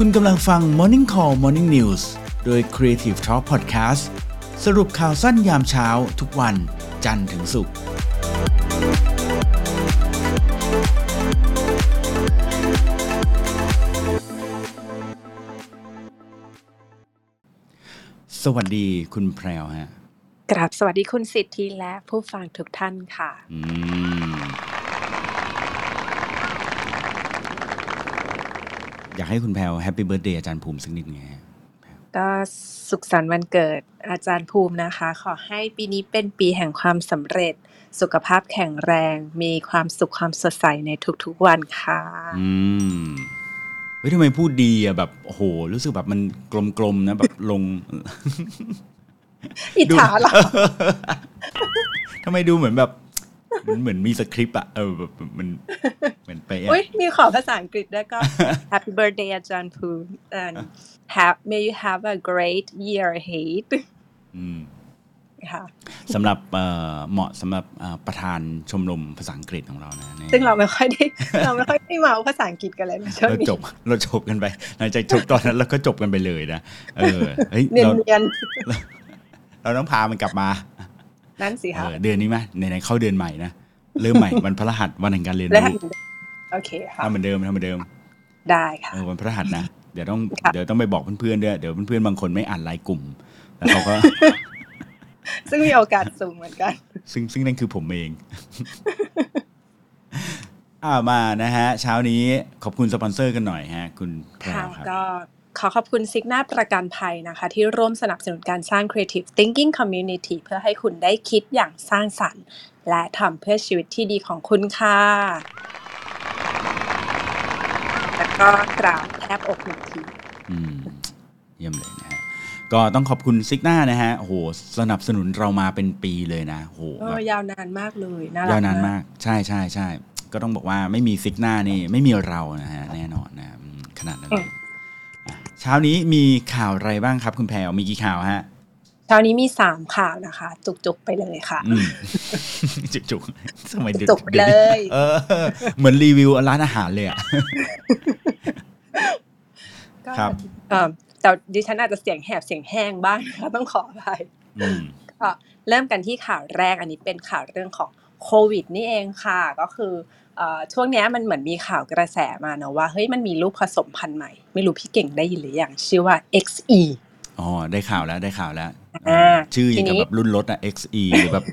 คุณกำลังฟัง Morning Call Morning News โดย Creative Talk Podcast สรุปข่าวสั้นยามเช้าทุกวันจันทร์ถึงศุกร์สวัสดีคุณแพรวฮะ กราบสวัสดีคุณสิทธิและผู้ฟังทุกท่านค่ะ อืม อยากให้คุณแพรว happy birthday อาจารย์ภูมิสักนิดไงฮะก็สุขสันต์วันเกิดอาจารย์ภูมินะคะ ขอให้ปีนี้เป็นปีแห่งความสำเร็จ สุขภาพแข็งแรง มีความสุขความสดใสในทุกๆวันค่ะ อืมเฮ้ยทำไมพูดดีอะแบบโอ้โห รู้สึกแบบมันกลมๆนะแบบลง อิจฉาเหรอทำไมดูเหมือนแบบ มันเหมือนมีสคริปต์อะเออแบบมันเหมือนไปะอะอุ้ยมีขอภาษาอังกฤษด้วยก็ Happy birthday อาจารย์ภูมิ and have may you have a great year ahead อืมค่ะสำหรับเอ่อเหมาะสำหรับเอ่อประธานชมรมภาษาอังกฤษของเรานะเนี่ยซึ่งเราไม่ค่อยได้เราไม่ค่อยได้เมาภาษาอังกฤษกันเลยนะช่วงเรานี้จบเราจบกันไปหลังจากจบตอนนั้นเราก็จบกันไปเลยนะเออเฮ้ยเนียนเราเนียนเราต้องพามันกลับมาๆ นั่นสิเอคะอเดือนนี้ไหมไหนๆเข้าเดือนใหม่นะเริ่มใหม่วันพฤหัสวันแห่งการเรียนแล้วรู้โอเคค่ะทำเหมือนเดิมทำเหมือนเดิม ได้ค่ะเออวันพฤหัสนะเดี๋ยวต้องค่ะเดี๋ยวต้องไปบอกเพื่อนๆด้วยเดี๋ยวเพื่อนๆบางคนไม่อ่านไลน์กลุ่มแล้วเขาก็ซึ่งมีโอกาสสูงเหมือนกัน ซึ่งซึ่งนั่นคือผมเอง อ่ามานะฮะ เช้านี้ขอบคุณสปอนเซอร์กันหน่อยฮะ คุณแพรค่ะวครับก็ ขอขอบคุณซิกนาประกันภัยนะคะ ที่ร่วมสนับสนุนการสร้าง Creative Thinking Community เพื่อให้คุณได้คิดอย่างสร้างสรรค์ และทำเพื่อชีวิตที่ดีของคุณค่ะแล้วก็กราบแทบอกหนึ่งทีอืมเยี่ยมเลยนะฮะก็ต้องขอบคุณซิกนานะฮะโอ้โหสนับสนุนเรามาเป็นปีเลยนะโอ้โหเอแบบอยาวนานมากเลยน่ารักยาวนานมาก ใช่ใช่ใช่ก็ต้องบอกว่าไม่มีซิกนานี่ไม่มีเรานะฮะแน่นอนนะอืมขนาดนั้นเลยอะ เช้านี้มีข่าวอะไรบ้างครับคุณแพรวมีกี่ข่าวฮะเช้านี้มีสามข่าวนะคะ จุกๆไปเลยค่ะอืมจุกจุกๆสมัยเด็กจุกๆเลยเออเหมือนรีวิวร้านอาหารเลยอะก็ครับเอ่อแต่ดิฉันอาจจะเสียงแหบเสียงแห้งบ้างนะคะต้องขออภัยอืมก็เริ่มกันที่ข่าวแรกอันนี้เป็นข่าวเรื่องของ โควิดนี่เองค่ะ ก็คือเอ่อช่วงเนี้ยมันเหมือนมีข่าวกระแสมาเนอะว่าเฮ้ยมันมีลูกผสมพันธุ์ใหม่ ไม่รู้พี่เก่งได้ยินหรือยังชื่อว่า XE อ๋อได้ข่าวแล้วได้ข่าวแล้วอ่าชื่ออย่างทีนี้กับแบบรุ่นรถอะ XE หรือแบบ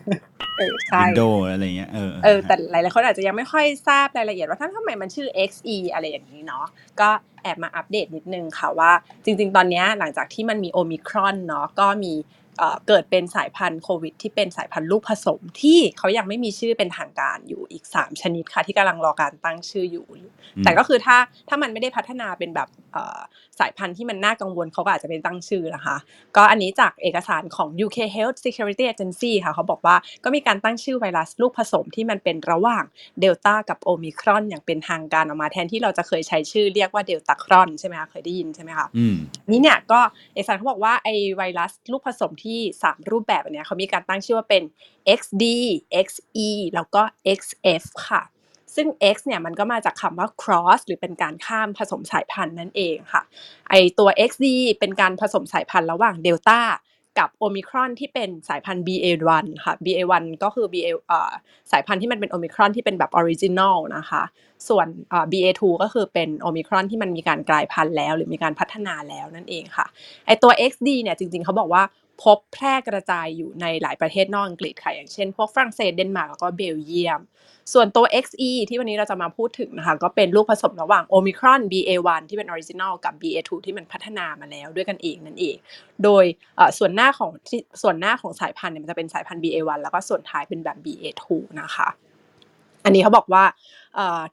เออใช่ Windows อะไรเงี้ยเออเออแต่หลายๆคนอาจจะยังไม่ค่อยทราบรายละเอียดว่าท่านทำไมมันชื่อ XE อะไรอย่างนี้เนาะก็แอบมาอัปเดตนิดนึงค่ะว่า จริง ๆ ตอนเนี้ยหลังจากที่มันมีโอมิครอนเนาะก็มี เอ่อเกิดเป็นสายพันธุ์โควิด ที่เป็นสายพันธุ์ลูกผสมที่เขายังไม่มีชื่อเป็นทางการอยู่อีก 3 ชนิดค่ะ ที่กำลังรอการตั้งชื่ออยู่อืมแต่ก็คือถ้าถ้ามันไม่ได้พัฒนาเป็นแบบเอ่อ สายพันธุ์ที่มันน่ากังวลเขาก็อาจจะไม่ตั้งชื่อนะคะ ก็อันนี้จากเอกสารของ UK Health Security Agency ค่ะเขาบอกว่าก็มีการตั้งชื่อไวรัสลูกผสมที่มันเป็นระหว่างเดลต้ากับโอมิครอนอย่างเป็นทางการออกมาแทนที่เราจะเคยใช้ชื่อเรียกว่าเดลต้าครอนใช่ไหมคะเคยได้ยินใช่ไหมคะอืมนี่เนี่ยก็เอกสารเขาบอกว่าไอไวรัสลูกผสมที่ 3 รูปแบบอันเนี้ยเขามีการตั้งชื่อว่าเป็น XD XE แล้วก็ XF ค่ะ ซึ่ง X เนี่ยมันก็มาจากคำว่า cross หรือเป็นการข้ามผสมสายพันธุ์นั่นเองค่ะไอตัว XD เป็นการผสมสายพันธุ์ระหว่างเดลต้ากับโอมิครอนที่เป็นสายพันธุ์ BA1 ค่ะ BA1 ก็คือ BA อ่อสายพันธุ์ที่มันเป็นโอมิครอนที่เป็นแบบ original นะคะ ส่วนอ่อ BA2 ก็คือเป็นโอมิครอนที่มันมีการกลายพันธุ์แล้ว หรือมีการพัฒนาแล้วนั่นเองค่ะไอตัว XD เนี่ยจริงๆเขาบอกว่า พบแพร่กระจายอยู่ในหลายประเทศนอกอังกฤษค่ะอย่างเช่นพวกฝรั่งเศสเดนมาร์กแล้วก็เบลเยียม ส่วนตัว XE ที่วันนี้เราจะมาพูดถึงนะคะก็เป็นลูกผสมระหว่างโอมิครอน BA1 ที่เป็น original กับ BA2 ที่มันพัฒนามาแล้วด้วยกันเองนั่นเอง โดยส่วนหน้าของส่วนหน้าของสายพันธุ์เนี่ยมันจะเป็นสายพันธุ์ BA1 แล้วก็ส่วนท้ายเป็นแบบ BA2 นะคะอันนี้เขาบอกว่า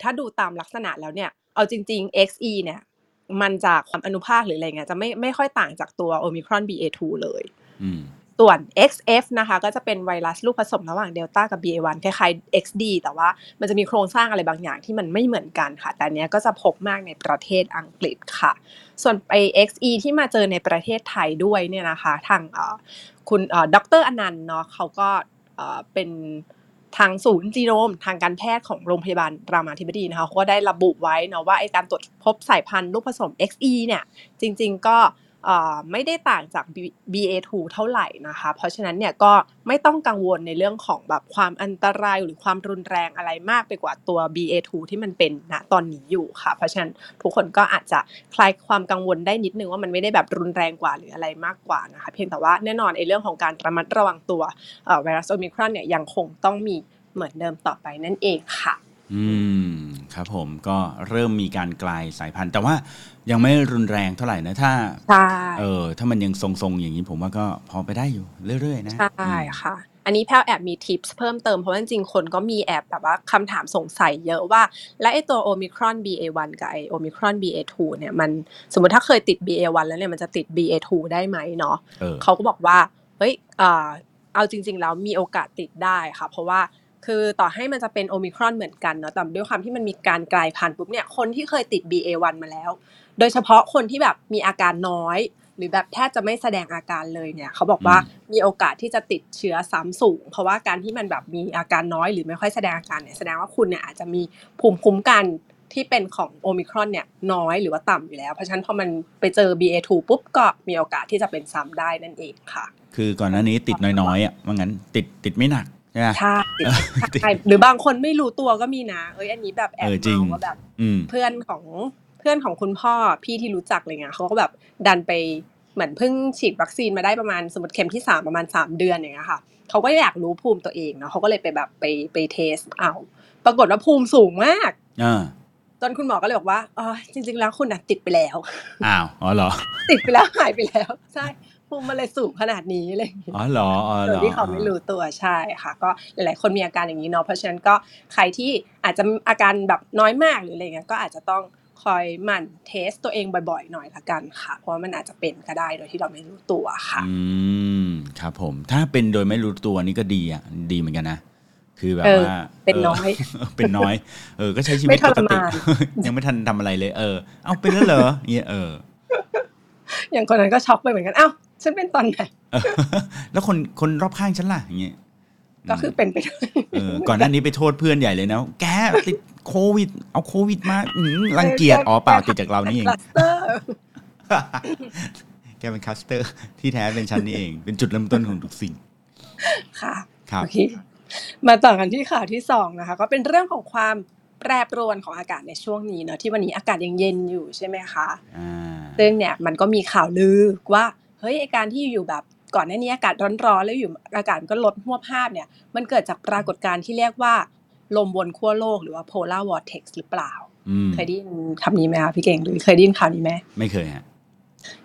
ถ้าดูตามลักษณะแล้วเนี่ยเอาจริง ๆ XE เนี่ยมันจากความอนุภาคหรืออะไรเงี้ยจะไม่ไม่ค่อยต่างจากตัวโอมิครอน BA2 เลย ส่วน XF นะคะก็จะเป็นไวรัสลูกผสมระหว่างเดลต้ากับ BA1 คล้ายๆ XD แต่ว่ามันจะมีโครงสร้างอะไรบางอย่างที่มันไม่เหมือนกันค่ะ แต่เนี้ยก็จะพบมากในประเทศอังกฤษค่ะ ส่วนไอ XE ที่มาเจอในประเทศไทยด้วยเนี่ยนะคะทางคุณเอ่อดรอนันต์เนาะเขาก็เป็นทางศูนย์จีโนมทางการแพทย์ของโรงพยาบาลรามาธิบดีนะคะเขาก็ได้ระบุไว้เนาะว่าไอการตรวจพบสายพันธุ์ลูกผสม XE เนี่ยจริง ๆ ก็ ไม่ได้ต่างจาก BA2 เท่าไหร่นะคะ เพราะฉะนั้นเนี่ยก็ไม่ต้องกังวลในเรื่องของแบบความอันตรายหรือความรุนแรงอะไรมากไปกว่าตัว BA2 ที่มันเป็นณตอนนี้อยู่ค่ะ เพราะฉะนั้นทุกคนก็อาจจะคลายความกังวลได้นิดนึงว่ามันไม่ได้แบบรุนแรงกว่าหรืออะไรมากกว่านะคะ เพียงแต่ว่าแน่นอนไอ้เรื่องของการระมัดระวังตัวไวรัสโอมิครอนเนี่ยยังคงต้องมีเหมือนเดิมต่อไปนั่นเองค่ะ อืมครับผมก็เริ่มมีการกลายสายพันธุ์แต่ว่า ยังไม่รุนแรงเท่าไหร่นะถ้าใช่เออถ้ามันยังทรงๆอย่างนี้ผมว่าก็พอไปได้อยู่เรื่อยๆนะใช่ค่ะ อันนี้แพลวแอบมีทิปส์เพิ่มเติมเพราะว่าจริงๆคนก็มีแอบแบบว่าคำถามสงสัยเยอะว่า และไอตัวโอมิครอน BA1 กับไอโอมิครอน BA2 เนี่ยมันสมมติถ้าเคยติด BA1 แล้วเนี่ยมันจะติด BA2 ได้ไหมเนาะเออเขาก็บอกว่าเฮ้ยเอ่อเอาจริง ๆ แล้วมีโอกาสติดได้ค่ะ เพราะว่า คือต่อให้มันจะเป็นโอมิครอนเหมือนกันเนาะแต่ด้วยความที่มันมีการกลายพันธุ์ปุ๊บเนี่ยคนที่เคยติด BA1 มาแล้ว โดยเฉพาะคนที่แบบมีอาการน้อย หรือแบบแทบจะไม่แสดงอาการเลยเนี่ยเขาบอกว่าอืมมีโอกาสที่จะติดเชื้อซ้ำสูง เพราะว่าการที่มันแบบมีอาการน้อยหรือไม่ค่อยแสดงอาการเนี่ยแสดงว่าคุณเนี่ยอาจจะมีภูมิคุ้มกันที่เป็นของโอมิครอนเนี่ยน้อยหรือว่าต่ำอยู่แล้ว เพราะฉะนั้นพอมันไปเจอ BA2 ปุ๊บก็มีโอกาสที่จะเป็นซ้ำได้นั่นเองค่ะ คือก่อนหน้านี้ติดน้อยๆอะว่างั้นติดติดไม่หนัก ใช่ไหมใช่เออใช่หรือบางคนไม่รู้ตัวก็มีนะ เอ้ยอันนี้แบบแอบเออจริงเมาว่าแบบอืมเพื่อนของเพื่อนของคุณพ่อพี่ที่รู้จักอะไรเงี้ยเขาก็แบบดันไปเหมือนเพิ่งฉีดวัคซีนมาได้ประมาณสมมติเข็มที่สามประมาณสามเดือนอย่างเงี้ยค่ะเขาก็อยากรู้ภูมิตัวเองเนาะเขาก็เลยไปแบบไปไปเทสเอาปรากฏว่าภูมิสูงมากอ่าจนคุณหมอก็เลยบอกว่าอ๋อจริง ๆ แล้วคุณน่ะติดไปแล้วอ้าวอ๋อเหรอ ติดไปแล้วหายไปแล้ว ใช่ ภูมิมันเลยสูงขนาดนี้อะไรอย่างเลยอ๋อเหรออ๋อเหโดรยอที่เขาไม่รู้ตัวใช่ค่ะ ก็หลาย ๆ คนมีอาการอย่างนี้เนาะเพราะฉะนั้นก็ใครที่อาจจะอาการแบบน้อยมากหรืออะไรเงี้ยก็อาจจะต้องคอยหมั่นเทสตัวเองบ่อย ๆ หน่อยละกันค่ะ เพราะว่ามันอาจจะเป็นก็ได้โดยที่เราไม่รู้ตัวค่ะ อืมครับผม ถ้าเป็นโดยไม่รู้ตัวนี่ก็ดีอะดีเหมือนกันนะคือแบบเออว่าเป็นน้อยเเป็นน้อย เออ ก็ใช้ชีวิตไม่ทปรกติมานยังไม่ทันทำอะไรเลย เออ เอาเป็นแล้วเหรอเนี่ยเออ อย่างคนนั้นก็ช็อกไปเหมือนกันอ้าวฉันเป็นตอนไหนเออแล้วคนคนรอบข้างฉันล่ะอย่างเงี้ยก็คือเป็นไปด้วยเออก่อนหน้านี้ไปโทษเพื่อนใหญ่เลยนะแกติดโควิด เอาโควิดมาอื้อหือรังเกียจอ๋อเปล่าติดจากเรานี่เองคลัสเตอร์แกเป็นคัสเตอร์ ที่แท้เป็นฉันนี่เอง เป็นจุดเริ่มต้นของทุกสิ่ง ค่ะครับโอเคมาต่อกันที่ข่าวที่สองนะคะ ก็เป็นเรื่องของความแปรปรวนของอากาศในช่วงนี้เนอะที่วันนี้อากาศยังเย็นอยู่ใช่ไหมคะอ่า ซึ่งเนี่ยมันก็มีข่าวลือว่าเฮ้ยไอการที่อยู่แบบก่อนหน้านี้อากาศร้อนๆแล้วอยู่อากาศมันก็ลดหัวบภาพเนี่ยมันเกิดจากปรากฏการณ์ที่เรียกว่าลมวนขั้วโลกหรือว่า polar vortex หรือเปล่าอืมเคยได้ยินคำนี้ไหมคะพี่เก่งหรือเคยได้ยินข่าวนี้ไหมไม่เคยฮะ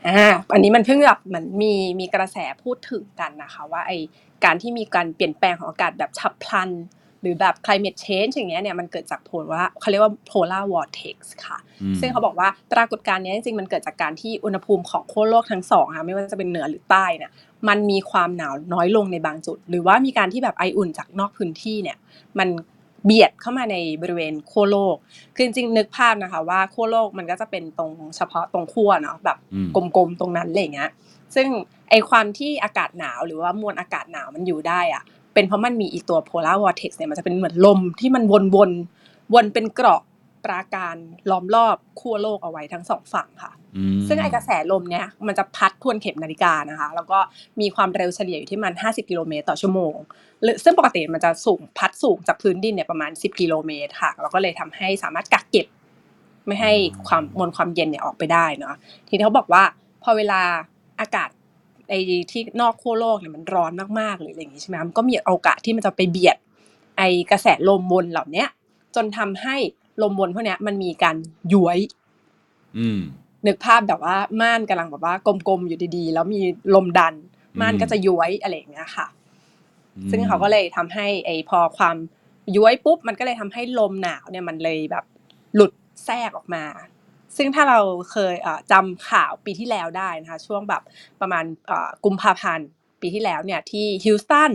อ่าอันนี้มันเพิ่งแบบเหมือนมีมีกระแสพูดถึงกันนะคะ ว่าไอการที่มีการเปลี่ยนแปลงของอากาศแบบฉับพลัน หรือแบบ climate change อย่างเงี้ยเนี่ยมันเกิดจากโพลว่าเขาเรียกว่า polar vortex ค่ะอืมซึ่งเขาบอกว่าปรากฏการณ์เนี้ยจริงๆ มันเกิดจากการที่อุณหภูมิของขั้วโลกทั้งสองค่ะไม่ว่าจะเป็นเหนือหรือใต้เนี่ยมันมีความหนาวน้อยลงในบางจุด หรือว่ามีการที่แบบไออุ่นจากนอกพื้นที่เนี่ยมันเบียดเข้ามาในบริเวณขั้วโลก คือจริงๆนึกภาพนะคะว่าขั้วโลกมันก็จะเป็นตรงเฉพาะตรงขั้วเนาะแบบอืมกลมๆตรงนั้นอะไรอย่างเงี้ย ซึ่งไอความที่อากาศหนาวหรือว่ามวลอากาศหนาวมันอยู่ได้อะ เป็นเพราะมันมีอีตัว polar vortex เนี่ยมันจะเป็นเหมือนลมที่มันวนๆวนเป็นเกราะปราการล้อมรอบขั้วโลกเอาไว้ทั้งสองฝั่งค่ะอืมซึ่งไอกระแสลมเนี่ยมันจะพัดทวนเข็มนาฬิกานะคะ แล้วก็มีความเร็วเฉลี่ยอยู่ที่มัน 50 กิโลเมตรต่อชั่วโมงหรือซึ่งปกติมันจะสูงพัดสูงจากพื้นดินเนี่ยประมาณ 10 กิโลเมตรค่ะ แล้วก็เลยทำให้สามารถกักเก็บ ไม่ให้ความมวลความเย็นเนี่ยออกไปได้เนาะ ทีนี้เขาบอกว่าพอเวลาอากาศ ไอที่นอกขั้วโลกเนี่ยมันร้อนมากๆหรืออะไรอย่างงี้ใช่ไหมมันก็มีโอกาสที่มันจะไปเบียดไอกระแสลมวนเหล่าเนี้ยจนทำให้ลมวนพวกเนี้ยมันมีการย้วย อืมนึกภาพแบบว่าม่านกำลังแบบว่ากลมๆอยู่ดีๆ แล้วมีลมดัน ม่านก็จะย้วยอะไรอย่างเงี้ยค่ะ ซึ่งเขาก็เลยทำให้ไอพอความย้วยปุ๊บมันก็เลยทำให้ลมหนาวเนี่ยมันเลยแบบหลุดแทรกออกมา ซึ่งถ้าเราเคยเอ่อจำข่าวปีที่แล้วได้นะคะช่วงแบบประมาณเอ่อกุมภาพันธ์ปีที่แล้วเนี่ยที่ฮิลสตัน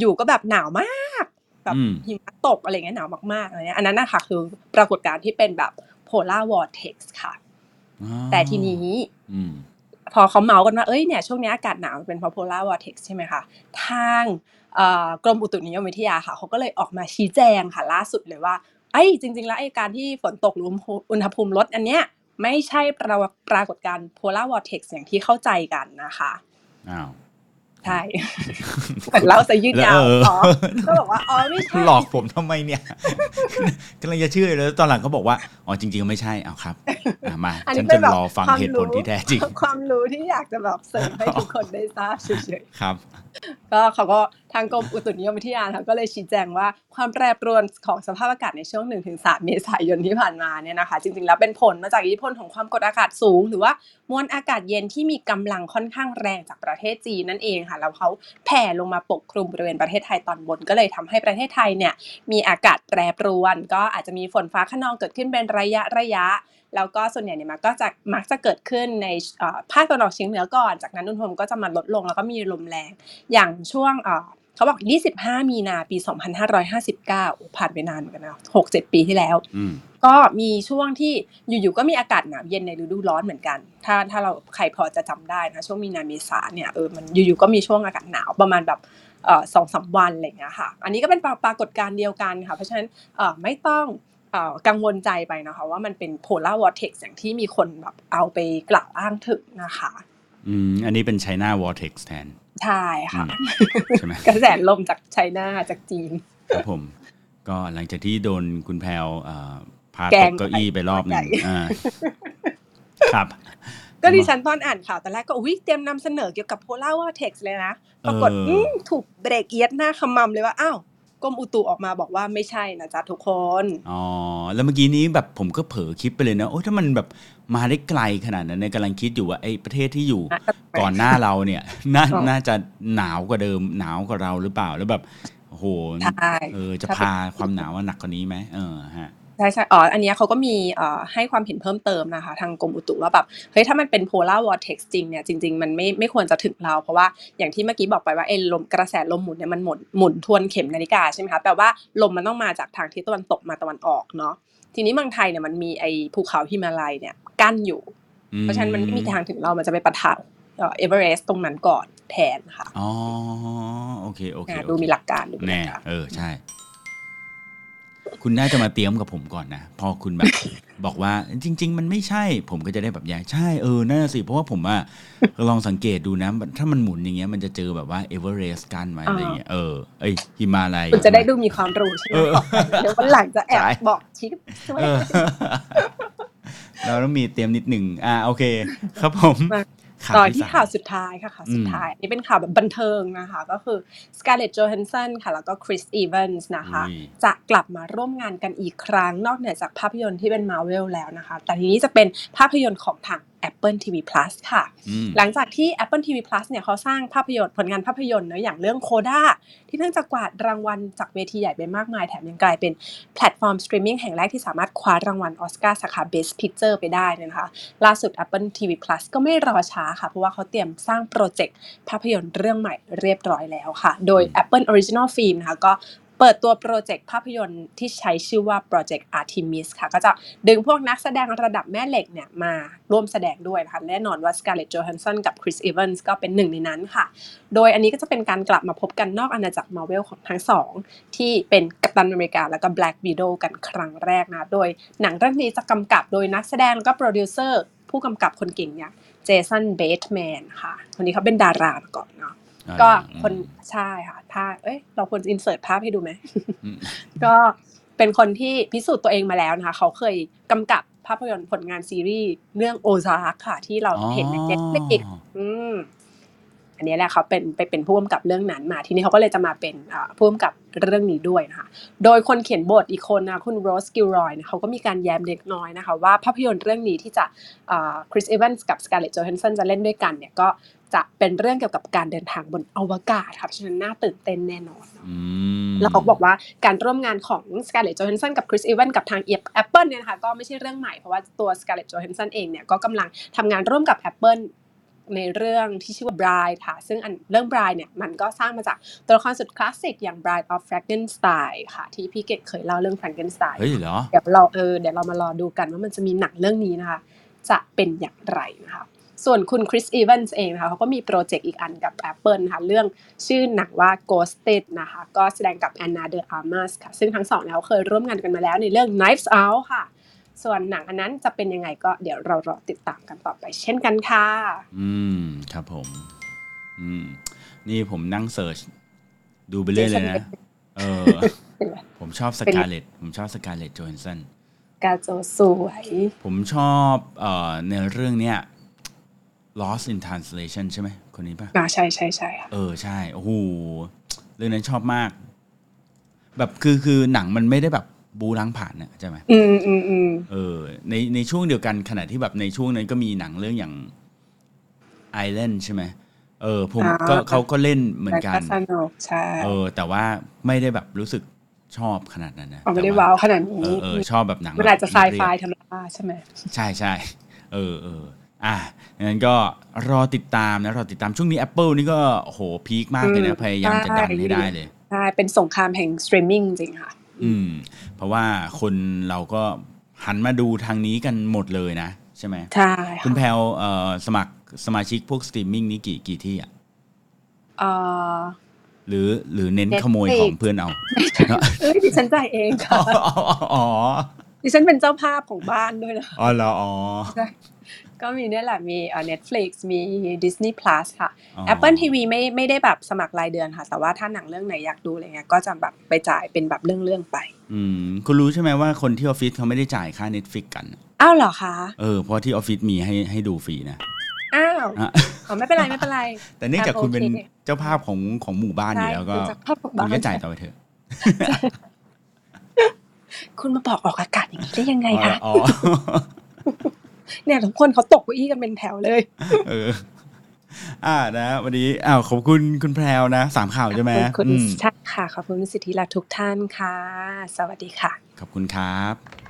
อยู่ๆก็แบบหนาวมากแบบอืมหิมะตกอะไรเงี้ยหนาวมากๆอะไรเงี้ยอันนั้นนะคะคือปรากฏการณ์ที่เป็นแบบ polar vortex ค่ะอ๋อแต่ทีนี้อืมพอเขาเมาส์กันว่าเอ้ยเนี่ยช่วงนี้อากาศหนาวมันเป็นเพราะ polar vortex ใช่ไหมคะทางเอ่อกรมอุตุนิยมวิทยาค่ะเขาก็เลยออกมาชี้แจงค่ะล่าสุดเลยว่าไอ้ยจริง ๆ แล้วไอ้การที่ฝนตกหรืออุณหภูมิลดอันเนี้ย ไม่ใช่ปรากฏปรากฏการณ์ polar vortex อย่างที่เข้าใจกันนะคะอ้าวใช่เหมือนเราจะยืดยาวเอออ๋อก็บอกว่าอ๋อไม่ใช่หลอกผมทำไมเนี่ยกำลังจะเชื่อเลยแล้วตอนหลังเขาบอกว่าอ๋อจริงๆก็ไม่ใช่เอาครับอะมาอันฉันี้นเป็จะนแบบรอฟังความเหตุผลรู้ที่แท้จริง ความรู้ที่อยากจะแบบเสริมให้ทุกคนได้ทราบเฉยๆครับ ก็เขาก็ทางกรมอุตุนิยมวิทยาค่ะก็เลยชี้แจงว่าความแปรปรวนของสภาพอากาศในช่วง 1-3 เมษายนที่ผ่านมาเนี่ยนะคะ จริงๆแล้วเป็นผลมาจากอิทธิพลของความกดอากาศสูง หรือว่ามวลอากาศเย็นที่มีกำลังค่อนข้างแรงจากประเทศจีนนั่นเองค่ะแล้วเขาแผ่ลงมาปกคลุมบริเวณประเทศไทยตอนบนก็เลยทำให้ประเทศไทยเนี่ยมีอากาศแปรปรวน ก็อาจจะมีฝนฟ้าขนองเกิดขึ้นเป็นระยะระยะ แล้วก็ส่วนใหญ่เนี่ยมันก็จะมักจะเกิดขึ้นในเอ่อภาคตะวันออกเฉียงเหนือก่อน จากนั้นอุณหภูมิก็จะมาลดลงแล้วก็มีลมแรง อย่างช่วงเอ่อเขาบอก 25 มีนาปี 2559โอ้ผ่านไปนานเหมือนกันนะ 6-7 ปีที่แล้วอืมก็มีช่วงที่อยู่ๆ ก็มีอากาศหนาวเย็นในฤดูร้อนเหมือนกัน ถ้าถ้าเราใครพอจะจำได้นะ ช่วงมีนาเมษาเนี่ยเออ มันอยู่ๆ ก็มีช่วงอากาศหนาวประมาณแบบเอ่อสองสามวันอะไรอย่างเงี้ยค่ะ อันนี้ก็เป็นปราปรากฏการณ์เดียวกันค่ะ เพราะฉะนั้นเอ่อไม่ต้องเอ่อ กังวลใจไปนะคะ ว่ามันเป็น polar vortex อย่างที่มีคนแบบเอาไปกล่าวอ้างถึงนะคะอืมอันนี้เป็น China Vortex แทน ใช่ค่ะอืมใช่ไหมกระแสลมจากไชน่าจากจีนครับผม ก็หลังจากที่โดนคุณแพลวเอ่อพาแกตงกเก้าอี้ไปรอบหนึ่งใหญ่อ่าครับก็ดิฉันตอนอ่านข่าวตอนแรกก็อุ้ยเตรียมนำเสนอเกี่ยวกับ polar vortex เลยนะ ปรากฏเอออืมถูกเบรกเอียดหน้าขมำเลยว่า อ้าว กรมอุตุออกมาบอกว่าไม่ใช่นะจ๊ะทุกคน อ๋อ แล้วเมื่อกี้นี้แบบผมก็เผลอคิดไปเลยนะ โอ้ยถ้ามันแบบมาได้ไกลขนาดนั้นเนี่ยกำลังคิดอยู่ว่าไอ้ประเทศที่อยู่ก่อนหน้าเราเนี่ยน่าอ๋อน่าจะหนาวกว่าเดิมหนาวกว่าเราหรือเปล่าแล้วแบบโอ้โหใช่เออจะพาความหนาวมาหนักกว่านี้ไหมเออฮะ ใช่ใช่อ๋อ อันเนี้ยเขาก็มีเอ่อให้ความเห็นเพิ่มเติมนะคะ ทางกรมอุตุว่าแบบ เฮ้ย ถ้ามันเป็น polar vortex จริงเนี่ย จริง ๆ มันไม่ไม่ควรจะถึงเรา เพราะว่าอย่างที่เมื่อกี้บอกไปว่าไอ้ลมกระแสลมหมุนเนี่ยมันหมุนหมุนทวนเข็มนาฬิกาใช่ไหมคะ แปลว่าลมมันต้องมาจากทางทิศตะวันตกมาตะวันออกเนาะ ทีนี้เมืองไทยเนี่ยมันมีไอ้ภูเขาฮิมาลัยเนี่ยกั้นอยู่อืเพราะฉะนั้นมันไม่มีทางถึงเรา มันจะไปปะทะเอ่อเอเวอเรสต์ตรงนั้นก่อนแทนค่ะ อ๋อ โอเค โอเคอ่าโอดูเคมีหลักการดูมีหแน่ลักการเออ ใช่ คุณน่าจะมาเตรียมกับผมก่อนนะ พอคุณแบบบอกว่าจริง ๆ มันไม่ใช่ ผมก็จะได้แบบแย่ใช่เออน่าสิ เพราะว่าผมอะลองสังเกตดูนะ ถ้ามันหมุนอย่างเงี้ยมันจะเจอแบบว่าเอเวอเรสต์กันไว้อะไรเงี้ยเออเอ้ยฮิมาลัยคุณจะได้ดูมีความรู้ใช่ไหมเออบอกไปเดี๋ยววันหลังจะแอบใช่บอกชิปช่วยเออเราต้องมีเตรียมนิดหนึ่งอ่าโอเค ครับผมมาข่าว ต่อที่ที่สามข่าวสุดท้ายค่ะข่าวสุดอืมท้ายอันนี่เป็นข่าวแบบบันเทิงนะคะ ก็คือ Scarlett Johansson ค่ะ แล้วก็ Chris Evans นะคะอุ้ยจะกลับมาร่วมงานกันอีกครั้ง นอกเหนือจากภาพยนตร์ที่เป็น Marvel แล้วนะคะ แต่ทีนี้จะเป็นภาพยนตร์ของทาง Apple TV Plus ค่ะอืมหลังจากที่ Apple TV Plus เนี่ยเขาสร้างภาพยนตร์ผลงานภาพยนตร์เนอะอย่างเรื่อง CODA ที่เพิ่งจะกวาดรางวัลจากเวทีใหญ่ไปมากมาย แถมยังกลายเป็นแพลตฟอร์มสตรีมมิ่งแห่งแรกที่สามารถคว้ารางวัลออสการ์สาขา Best Picture ไปได้เลยนะคะ ล่าสุด Apple TV Plus ก็ไม่รอช้าค่ะ เพราะว่าเขาเตรียมสร้างโปรเจกต์ภาพยนตร์เรื่องใหม่เรียบร้อยแล้วค่ะ โดย Apple Original Film นะคะก็ เปิดตัวโปรเจกต์ภาพยนตร์ที่ใช้ชื่อว่า Project Artemis ค่ะ ก็จะดึงพวกนักแสดงระดับแม่เหล็กเนี่ยมาร่วมแสดงด้วยนะคะแน่นอนว่า Scarlett Johansson กับ Chris Evans ก็เป็นหนึ่งในนั้นค่ะ โดยอันนี้ก็จะเป็นการกลับมาพบกันนอกอาณาจักรมาเวลของทั้งสองที่เป็นกัปตันอเมริกาแล้วก็ Black Widow กันครั้งแรกนะโดยหนังเรื่องนี้จะกำกับโดยนักแสดงแล้วก็โปรดิวเซอร์ผู้กำกับคนเก่งอย่าง Jason Bateman ค่ะคนนี้เขาเป็นดารามาก่อนเนาะ ก็คนใช่ค่ะถ้าเอ้ยเราควร insert ภาพให้ดูไหมอืมก็เป็นคนที่พิสูจน์ตัวเองมาแล้วนะคะ เขาเคยกำกับภาพยนตร์ผลงานซีรีส์เรื่อง Ozark ค่ะ ที่เราเห็นใน Netflix อ๋ออืมอันนี้แหละเขาเป็นไปเป็นผู้กำกับเรื่องนั้นมา ทีนี้เขาก็เลยจะมาเป็นอ่าผู้กำกับเรื่องนี้ด้วยนะคะ โดยคนเขียนบทอีกคนนะคุณ Rose Gilroy นะเขาก็มีการแย้มเล็กน้อยนะคะ ว่าภาพยนตร์เรื่องนี้ที่จะคริสเอ v วนส์กับ Scarlett Johansson จะเล่นด้วยกันเนี่ยก็ จะเป็นเรื่องเกี่ยวกับการเดินทางบนอวกาศค่ะเพราะฉะนั้นน่าตื่นเต้นแน่นอนอืมแล้วเขาบอกว่าการร่วมงานของ Scarlett Johansson กับ Chris Evans กับทาง Apple เนี่ยนะคะก็ไม่ใช่เรื่องใหม่เพราะว่าตัว Scarlett Johansson เองเนี่ยก็กำลังทำงานร่วมกับ Apple ในเรื่องที่ชื่อว่า Bride ค่ะ ซึ่งอันเรื่อง Bride เนี่ยมันก็สร้างมาจากตัวละครสุดคลาสสิกอย่าง Bride of Frankenstein ค่ะ ที่พี่เกดเคยเล่าเรื่อง Frankenstein เฮ้ยเหรอเดี๋ยวเราเออเดี๋ยวเรามารอดูกันว่ามันจะมีหนังเรื่องนี้นะคะ จะเป็นอย่างไรนะคะ ส่วนคุณคริสอีเวนส์เองนะคะเขาก็มีโปรเจกต์อีกอันกับ Apple นะคะเรื่องชื่อหนังว่า Ghosted นะคะก็แสดงกับ Ana de Armas ค่ะซึ่งทั้งสองแล้วเคยร่วมงานกันมาแล้วในเรื่อง Knives Out ค่ะ ส่วนหนังอันนั้นจะเป็นยังไงก็เดี๋ยวเรารอติดตามกันต่อไปเช่นกันค่ะ อืม ครับผมอืมนี่ผมนั่ง search ดูไปเรื่อยเลยนะ เออเป็นไรผมชอบสกาเลตผมชอบสกาเลตโจ h นสันสกาโจสวย ผมชอบเอ่อในเรื่องเนี้ย Lost in Translation ใช่ไหมคนนี้ปะอ่าใช่ใช่ใช่ค่ะเออใช่โอ้โหเรื่องนั้นชอบมาก แบบคือคือหนังมันไม่ได้แบบบูล้างผ่านนะใช่ไหมอืมอืมอืมเออ ในในช่วงเดียวกันขณะที่แบบในช่วงนั้นก็มีหนังเรื่องอย่าง Island ใช่ไหมเออ ผมก็เขาก็เล่นเหมือนกันแต่สนุกใช่เออ แต่ว่าไม่ได้แบบรู้สึกชอบขนาดนั้นนะเอาไม่ได้แต่ว้าวขนาดเอนี้อเออชอบแบบหนังมันอาจจะไซเรีไฟยบธรธรรมดาใช่ไหมใช่ใช่เออเออ อะงั้นก็รอติดตามนะรอติดตามช่วงนี้ Apple นี่ก็โอ้โห peak มากเลยนะอืมพยายามจะดันใช่ให้ได้เลยใช่เป็นสงครามแห่งสตรีมมิ่งจริงค่ะ อืม เพราะว่าคนเราก็หันมาดูทางนี้กันหมดเลยนะ ใช่ไหมใช่คุณค่ะแพลวเอ่อสมัครสมาชิกพวกสตรีมมิ่งนี้กี่กี่ที่อะเอ่อหรือหรือเน้น Netflix ขโมยของเพื่อนเอาเอ้ยดิฉันจ่ายเองอ๋ค่ะออ๋อดิฉันเป็นเจ้าภาพของบ้านด้วยนะอ๋อเหรออ๋อ ก็มีเนี่ยแหละมีเอ่อ Netflix มี Disney Plus ค่ะอ๋อ Apple TV ไม่ไม่ได้แบบสมัครรายเดือนค่ะ แต่ว่าถ้าหนังเรื่องไหนอยากดูอะไรเงี้ยก็จะแบบไปจ่ายเป็นแบบเรื่องๆไป อืมคุณรู้ใช่ไหมว่าคนที่ออฟฟิศเขาไม่ได้จ่ายค่า Netflix กัน อ้าวเหรอคะ เออเพราะที่ออฟฟิศมีให้ให้ดูฟรีนะ อ้าวอะอ๋อไม่เป็นไรไม่เป็นไร แต่เนื่องจากคุณเป็นโอเคเจ้าภาพของของหมู่บ้านอยู่แล้วก็ใช่เป็นเจ้าภาพของคุบ้าณนก็จ่ายต่อไปเถอะคุณมาบอกออกอากาศอย่างนี้ได้ยังไงคะอ๋อ เนี่ยทุกคนเขาตกเก้าอี้กันเป็นแถวเลย เออ อ่านะ วันนี้อ้าวขอบคุณคุณแพรวนะสามข่าวใช่ไหมขอบคุณอืมใช่ค่ะขอบคุณสิทธิรัตน์ทุกท่านค่ะ สวัสดีค่ะ ขอบคุณครับ